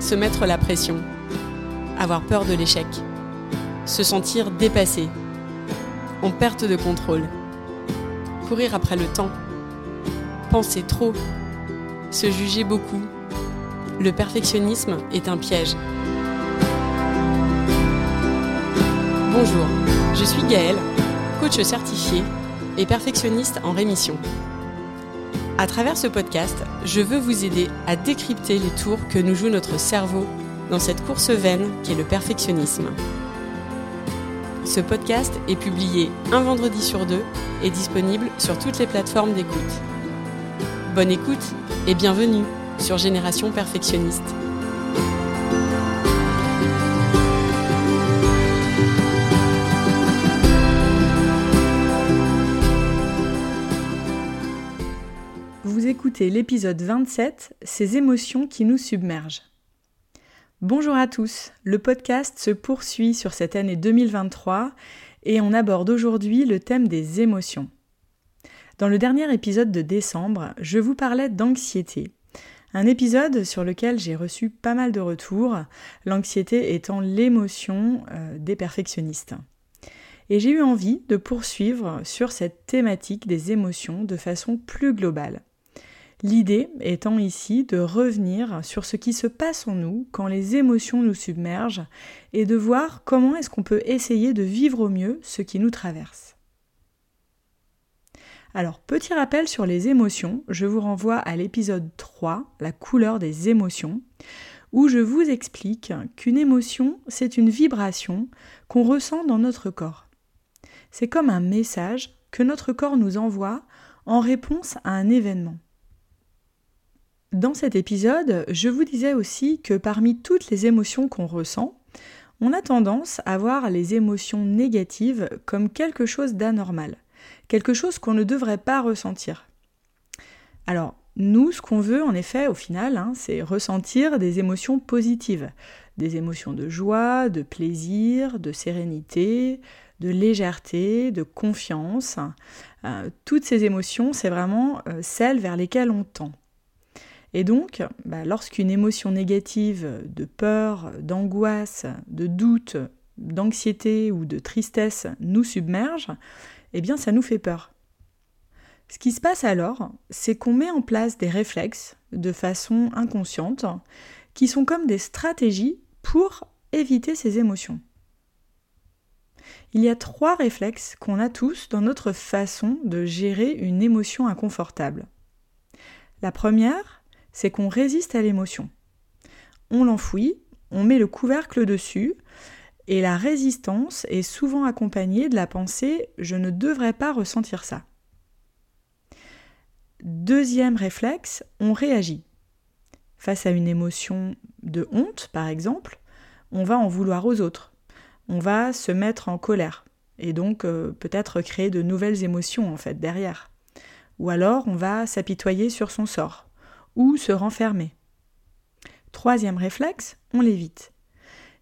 se mettre la pression, avoir peur de l'échec, se sentir dépassé, en perte de contrôle, courir après le temps, penser trop, se juger beaucoup. Le perfectionnisme est un piège. Bonjour, je suis Gaëlle, coach certifié et perfectionniste en rémission. À travers ce podcast, je veux vous aider à décrypter les tours que nous joue notre cerveau dans cette course vaine qu'est le perfectionnisme. Ce podcast est publié un vendredi sur deux et disponible sur toutes les plateformes d'écoute. Bonne écoute et bienvenue sur Génération Perfectionniste. L'épisode 27, Ces émotions qui nous submergent. Bonjour à tous, le podcast se poursuit sur cette année 2023 et on aborde aujourd'hui le thème des émotions. Dans le dernier épisode de décembre, je vous parlais d'anxiété. Un épisode sur lequel j'ai reçu pas mal de retours, l'anxiété étant l'émotion euh, des perfectionnistes. Et j'ai eu envie de poursuivre sur cette thématique des émotions de façon plus globale. L'idée étant ici de revenir sur ce qui se passe en nous quand les émotions nous submergent et de voir comment est-ce qu'on peut essayer de vivre au mieux ce qui nous traverse. Alors, petit rappel sur les émotions, je vous renvoie à l'épisode 3, la couleur des émotions, où je vous explique qu'une émotion, c'est une vibration qu'on ressent dans notre corps. C'est comme un message que notre corps nous envoie en réponse à un événement. Dans cet épisode, je vous disais aussi que parmi toutes les émotions qu'on ressent, on a tendance à voir les émotions négatives comme quelque chose d'anormal, quelque chose qu'on ne devrait pas ressentir. Alors, nous, ce qu'on veut en effet au final, hein, c'est ressentir des émotions positives, des émotions de joie, de plaisir, de sérénité, de légèreté, de confiance. Euh, toutes ces émotions, c'est vraiment euh, celles vers lesquelles on tend. Et donc, bah, lorsqu'une émotion négative de peur, d'angoisse, de doute, d'anxiété ou de tristesse nous submerge, eh bien ça nous fait peur. Ce qui se passe alors, c'est qu'on met en place des réflexes de façon inconsciente qui sont comme des stratégies pour éviter ces émotions. Il y a trois réflexes qu'on a tous dans notre façon de gérer une émotion inconfortable. La première, c'est qu'on résiste à l'émotion. On l'enfouit, on met le couvercle dessus, et la résistance est souvent accompagnée de la pensée je ne devrais pas ressentir ça. Deuxième réflexe, on réagit. Face à une émotion de honte, par exemple, on va en vouloir aux autres. On va se mettre en colère et donc euh, peut-être créer de nouvelles émotions en fait derrière. Ou alors on va s'apitoyer sur son sort ou se renfermer. Troisième réflexe, on l'évite.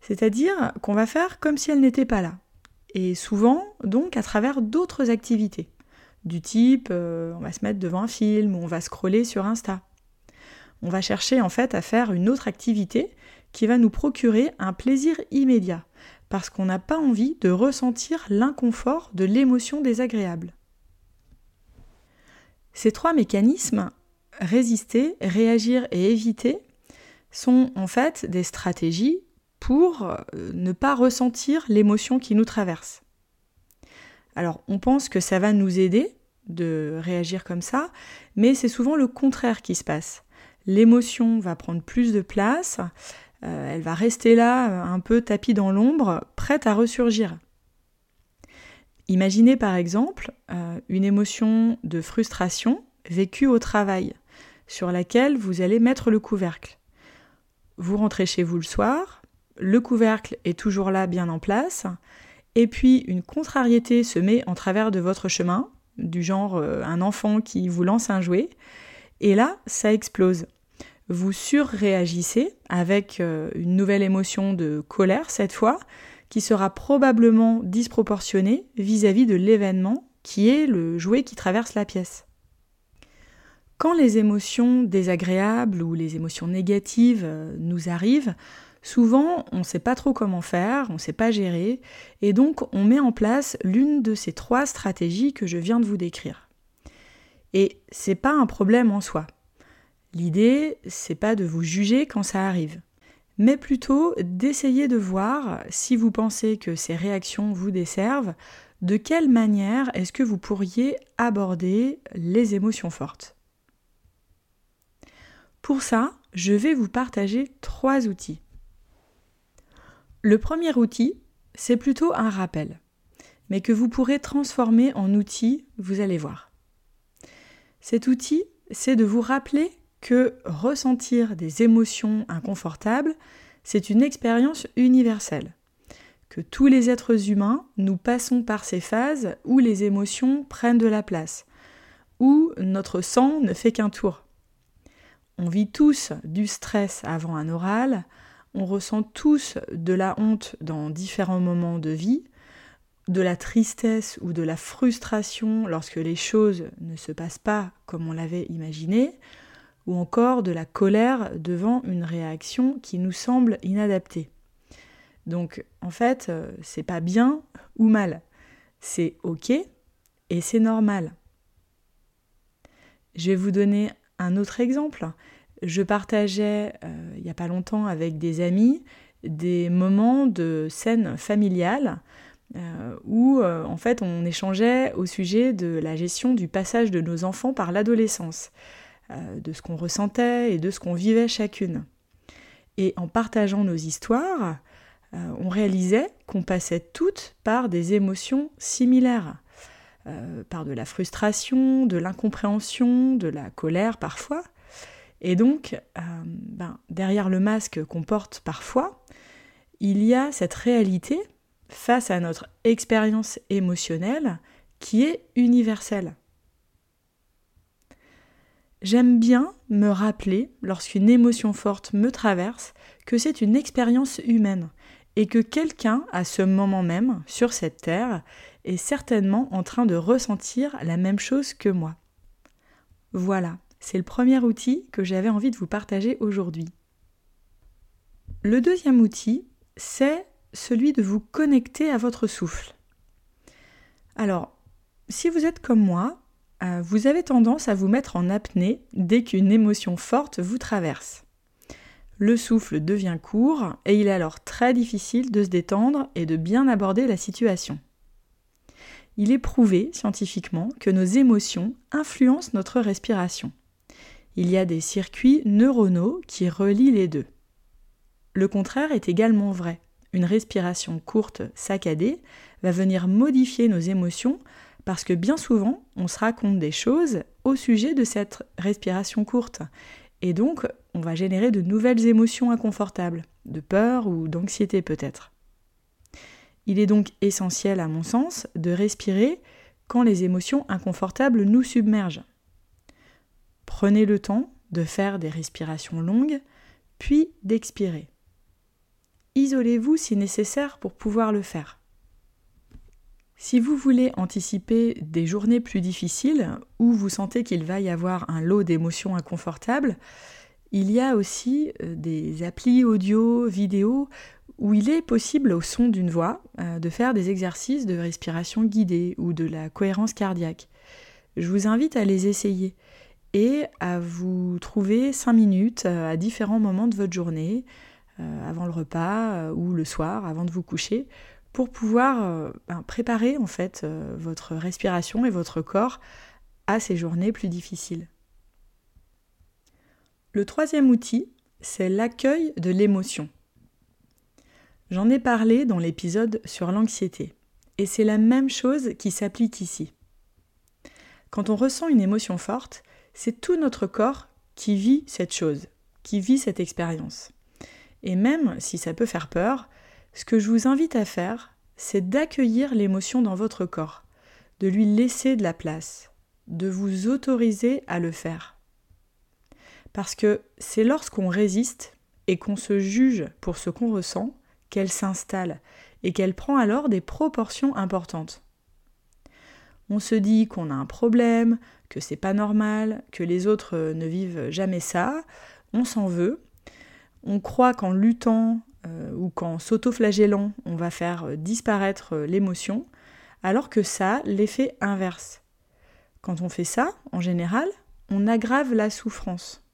C'est-à-dire qu'on va faire comme si elle n'était pas là. Et souvent, donc, à travers d'autres activités. Du type, euh, on va se mettre devant un film ou on va scroller sur Insta. On va chercher en fait à faire une autre activité qui va nous procurer un plaisir immédiat, parce qu'on n'a pas envie de ressentir l'inconfort de l'émotion désagréable. Ces trois mécanismes résister, réagir et éviter sont en fait des stratégies pour euh, ne pas ressentir l'émotion qui nous traverse. Alors on pense que ça va nous aider de réagir comme ça, mais c'est souvent le contraire qui se passe. L'émotion va prendre plus de place, euh, elle va rester là euh, un peu tapie dans l'ombre, prête à ressurgir. Imaginez par exemple une émotion de frustration vécue au travail sur laquelle vous allez mettre le couvercle. Vous rentrez chez vous le soir, le couvercle est toujours là bien en place, et puis une contrariété se met en travers de votre chemin, du genre euh, un enfant qui vous lance un jouet, et là, ça explose. Vous surréagissez avec euh, une nouvelle émotion de colère cette fois, qui sera probablement disproportionnée vis-à-vis -vis de l'événement qui est le jouet qui traverse la pièce. Quand les émotions désagréables ou les émotions négatives euh, nous arrivent, souvent on ne sait pas trop comment faire, on ne sait pas gérer, et donc on met en place l'une de ces trois stratégies que je viens de vous décrire. Et c'est pas un problème en soi. L'idée, c'est pas de vous juger quand ça arrive, mais plutôt d'essayer de voir si vous pensez que ces réactions vous desservent, de quelle manière est-ce que vous pourriez aborder les émotions fortes. Pour ça, je vais vous partager trois outils. Le premier outil, c'est plutôt un rappel, mais que vous pourrez transformer en outil, vous allez voir. Cet outil, c'est de vous rappeler que ressentir des émotions inconfortables, c'est une expérience universelle, que tous les êtres humains, nous passons par ces phases où les émotions prennent de la place, où notre sang ne fait qu'un tour. On vit tous du stress avant un oral, on ressent tous de la honte dans différents moments de vie, de la tristesse ou de la frustration lorsque les choses ne se passent pas comme on l'avait imaginé, ou encore de la colère devant une réaction qui nous semble inadaptée. Donc en fait, euh, c'est pas bien ou mal, c'est ok et c'est normal. Je vais vous donner un autre exemple. Je partageais euh, il n'y a pas longtemps avec des amis des moments de scène familiale euh, où en fait on échangeait au sujet de la gestion du passage de nos enfants par l'adolescence. Euh, de ce qu'on ressentait et de ce qu'on vivait chacune. Et en partageant nos histoires, euh, on réalisait qu'on passait toutes par des émotions similaires, euh, par de la frustration, de l'incompréhension, de la colère parfois. Et donc, ben, derrière le masque qu'on porte parfois, il y a cette réalité face à notre expérience émotionnelle qui est universelle. J'aime bien me rappeler, lorsqu'une émotion forte me traverse, que c'est une expérience humaine et que quelqu'un, à ce moment même, sur cette terre, est certainement en train de ressentir la même chose que moi. Voilà, c'est le premier outil que j'avais envie de vous partager aujourd'hui. Le deuxième outil, c'est celui de vous connecter à votre souffle. Alors, si vous êtes comme moi, euh, vous avez tendance à vous mettre en apnée dès qu'une émotion forte vous traverse. Le souffle devient court et il est alors très difficile de se détendre et de bien aborder la situation. Il est prouvé scientifiquement que nos émotions influencent notre respiration. Il y a des circuits neuronaux qui relient les deux. Le contraire est également vrai. Une respiration courte, saccadée, va venir modifier nos émotions parce que bien souvent, on se raconte des choses au sujet de cette respiration courte. Et donc, on va générer de nouvelles émotions inconfortables, de peur ou d'anxiété peut-être. Il est donc essentiel, à mon sens, de respirer quand les émotions inconfortables nous submergent. Prenez le temps de faire des respirations longues, puis d'expirer. Isolez-vous si nécessaire pour pouvoir le faire. Si vous voulez anticiper des journées plus difficiles ou vous sentez qu'il va y avoir un lot d'émotions inconfortables, il y a aussi euh, des applis audio, vidéo où il est possible au son d'une voix euh, de faire des exercices de respiration guidée ou de la cohérence cardiaque. Je vous invite à les essayer et à vous trouver 5 minutes euh, à différents moments de votre journée, avant le repas ou le soir, avant de vous coucher, pour pouvoir euh, ben, préparer en fait euh, votre respiration et votre corps à ces journées plus difficiles. Le troisième outil, c'est l'accueil de l'émotion. J'en ai parlé dans l'épisode sur l'anxiété, et c'est la même chose qui s'applique ici. Quand on ressent une émotion forte, c'est tout notre corps qui vit cette chose, qui vit cette expérience. Et même si ça peut faire peur, ce que je vous invite à faire, c'est d'accueillir l'émotion dans votre corps, de lui laisser de la place, de vous autoriser à le faire. Parce que c'est lorsqu'on résiste et qu'on se juge pour ce qu'on ressent qu'elle s'installe et qu'elle prend alors des proportions importantes. On se dit qu'on a un problème, que c'est pas normal, que les autres ne vivent jamais ça, on s'en veut. On croit qu'en luttant euh, ou qu'en s'auto-flagellant, on va faire disparaître l'émotion, alors que ça, l'effet inverse. Quand on fait ça, en général, on aggrave la souffrance.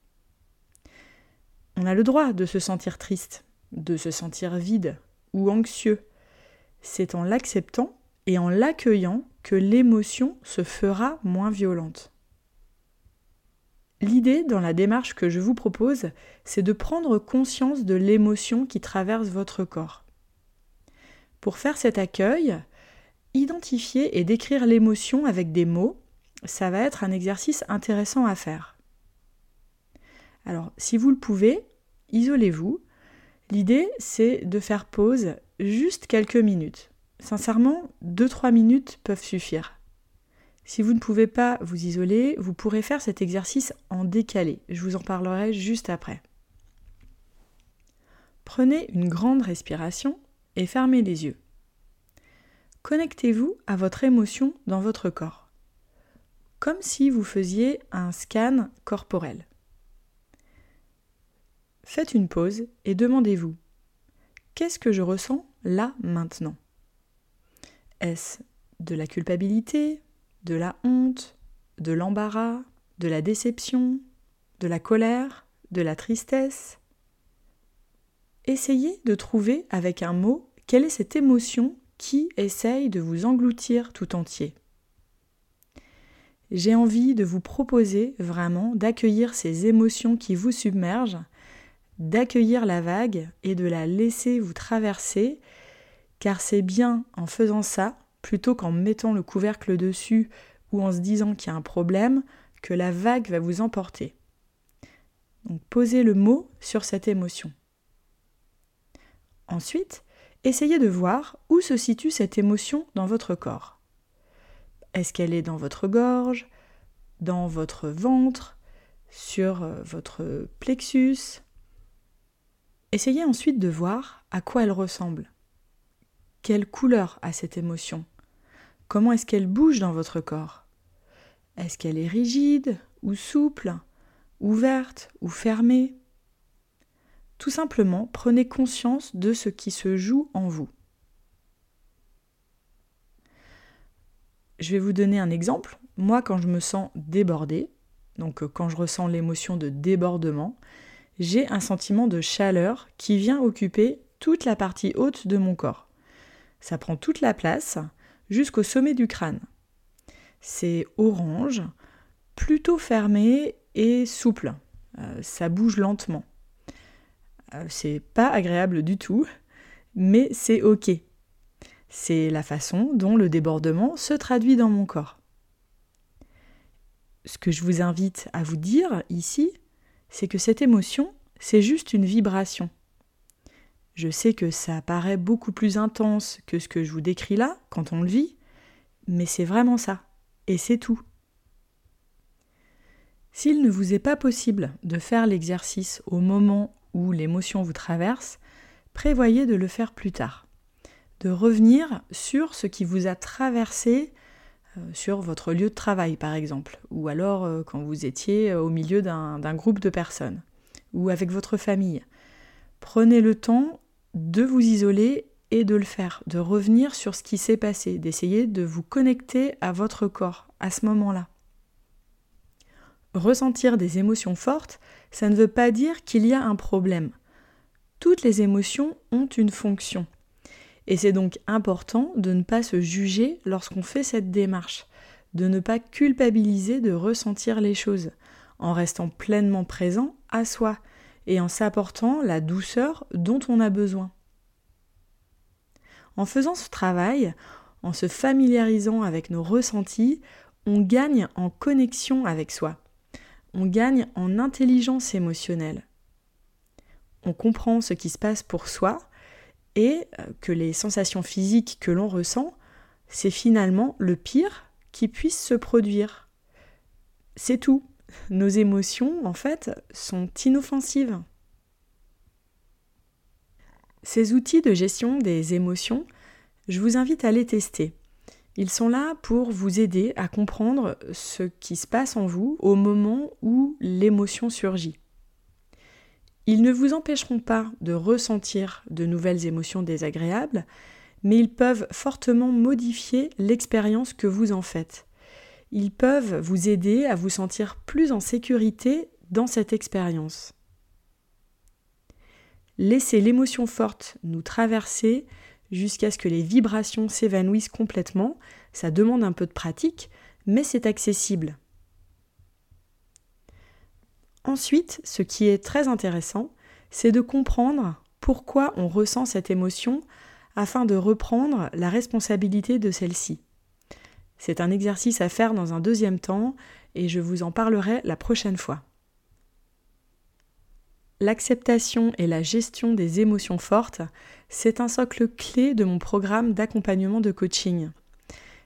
On a le droit de se sentir triste, de se sentir vide ou anxieux. C'est en l'acceptant et en l'accueillant que l'émotion se fera moins violente. L'idée dans la démarche que je vous propose, c'est de prendre conscience de l'émotion qui traverse votre corps. Pour faire cet accueil, identifier et décrire l'émotion avec des mots, ça va être un exercice intéressant à faire. Alors, si vous le pouvez, isolez-vous. L'idée, c'est de faire pause juste quelques minutes. Sincèrement, 2-3 minutes peuvent suffire. Si vous ne pouvez pas vous isoler, vous pourrez faire cet exercice en décalé. Je vous en parlerai juste après. Prenez une grande respiration et fermez les yeux. Connectez-vous à votre émotion dans votre corps, comme si vous faisiez un scan corporel. Faites une pause et demandez-vous, qu'est-ce que je ressens là maintenant? Est-ce de la culpabilité, de la honte, de l'embarras, de la déception, de la colère, de la tristesse? Essayez de trouver avec un mot quelle est cette émotion qui essaye de vous engloutir tout entier. J'ai envie de vous proposer vraiment d'accueillir ces émotions qui vous submergent, d'accueillir la vague et de la laisser vous traverser car c'est bien en faisant ça, plutôt qu'en mettant le couvercle dessus ou en se disant qu'il y a un problème, que la vague va vous emporter. Donc posez le mot sur cette émotion. Ensuite, essayez de voir où se situe cette émotion dans votre corps. Est-ce qu'elle est dans votre gorge, dans votre ventre, sur euh, votre plexus Essayez ensuite de voir à quoi elle ressemble. Quelle couleur a cette émotion? Comment est-ce qu'elle bouge dans votre corps? Est-ce qu'elle est rigide ou souple, ouverte ou fermée? Tout simplement, prenez conscience de ce qui se joue en vous. Je vais vous donner un exemple. Moi, quand je me sens débordée, donc euh, quand je ressens l'émotion de débordement, j'ai un sentiment de chaleur qui vient occuper toute la partie haute de mon corps. Ça prend toute la place jusqu'au sommet du crâne. C'est orange, plutôt fermé et souple. Euh, ça bouge lentement. Euh, c'est pas agréable du tout, mais c'est ok. C'est la façon dont le débordement se traduit dans mon corps. Ce que je vous invite à vous dire ici, c'est que cette émotion, c'est juste une vibration. Je sais que ça paraît beaucoup plus intense que ce que je vous décris là quand on le vit, mais c'est vraiment ça, et c'est tout. S'il ne vous est pas possible de faire l'exercice au moment où l'émotion vous traverse, prévoyez de le faire plus tard, de revenir sur ce qui vous a traversé sur votre lieu de travail par exemple, ou alors euh, quand vous étiez euh, au milieu d'un groupe de personnes, ou avec votre famille. Prenez le temps de vous isoler et de le faire, de revenir sur ce qui s'est passé, d'essayer de vous connecter à votre corps à ce moment-là. Ressentir des émotions fortes, ça ne veut pas dire qu'il y a un problème. Toutes les émotions ont une fonction. Et c'est donc important de ne pas se juger lorsqu'on fait cette démarche, de ne pas culpabiliser de ressentir les choses, en restant pleinement présent à soi, et en s'apportant la douceur dont on a besoin. En faisant ce travail, en se familiarisant avec nos ressentis, on gagne en connexion avec soi. On gagne en intelligence émotionnelle. On comprend ce qui se passe pour soi et euh, que les sensations physiques que l'on ressent, c'est finalement le pire qui puisse se produire. C'est tout nos émotions, en fait, sont inoffensives. Ces outils de gestion des émotions, je vous invite à les tester. Ils sont là pour vous aider à comprendre ce qui se passe en vous au moment où l'émotion surgit. Ils ne vous empêcheront pas de ressentir de nouvelles émotions désagréables, mais ils peuvent fortement modifier l'expérience que vous en faites. Ils peuvent vous aider à vous sentir plus en sécurité dans cette expérience. Laissez l'émotion forte nous traverser jusqu'à ce que les vibrations s'évanouissent complètement. Ça demande un peu de pratique, mais c'est accessible. Ensuite, ce qui est très intéressant, c'est de comprendre pourquoi on ressent cette émotion afin de reprendre la responsabilité de celle-ci. C'est un exercice à faire dans un deuxième temps et je vous en parlerai la prochaine fois. L'acceptation et la gestion des émotions fortes, c'est un socle clé de mon programme d'accompagnement de coaching.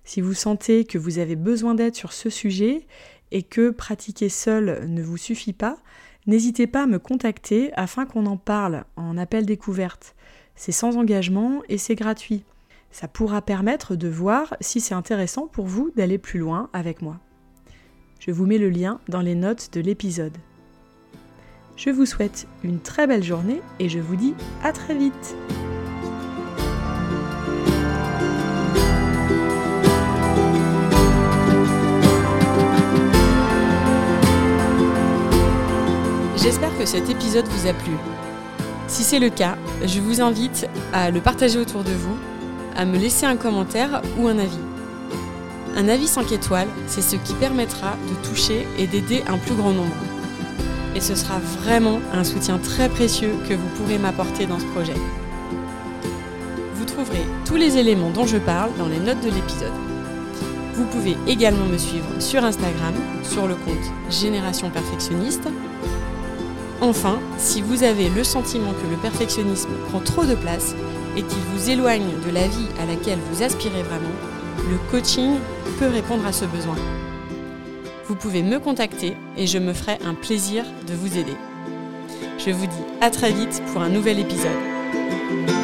Si vous sentez que vous avez besoin d'aide sur ce sujet et que pratiquer seul ne vous suffit pas, n'hésitez pas à me contacter afin qu'on en parle en appel découverte. C'est sans engagement et c'est gratuit. Ça pourra permettre de voir si c'est intéressant pour vous d'aller plus loin avec moi. Je vous mets le lien dans les notes de l'épisode. Je vous souhaite une très belle journée et je vous dis à très vite. J'espère que cet épisode vous a plu. Si c'est le cas, je vous invite à le partager autour de vous, à me laisser un commentaire ou un avis. Un avis 5 étoiles, c'est ce qui permettra de toucher et d'aider un plus grand nombre. Et ce sera vraiment un soutien très précieux que vous pourrez m'apporter dans ce projet. Vous trouverez tous les éléments dont je parle dans les notes de l'épisode. Vous pouvez également me suivre sur Instagram, sur le compte Génération Perfectionniste, Enfin, si vous avez le sentiment que le perfectionnisme prend trop de place et qu'il vous éloigne de la vie à laquelle vous aspirez vraiment, le coaching peut répondre à ce besoin. Vous pouvez me contacter et je me ferai un plaisir de vous aider. Je vous dis à très vite pour un nouvel épisode.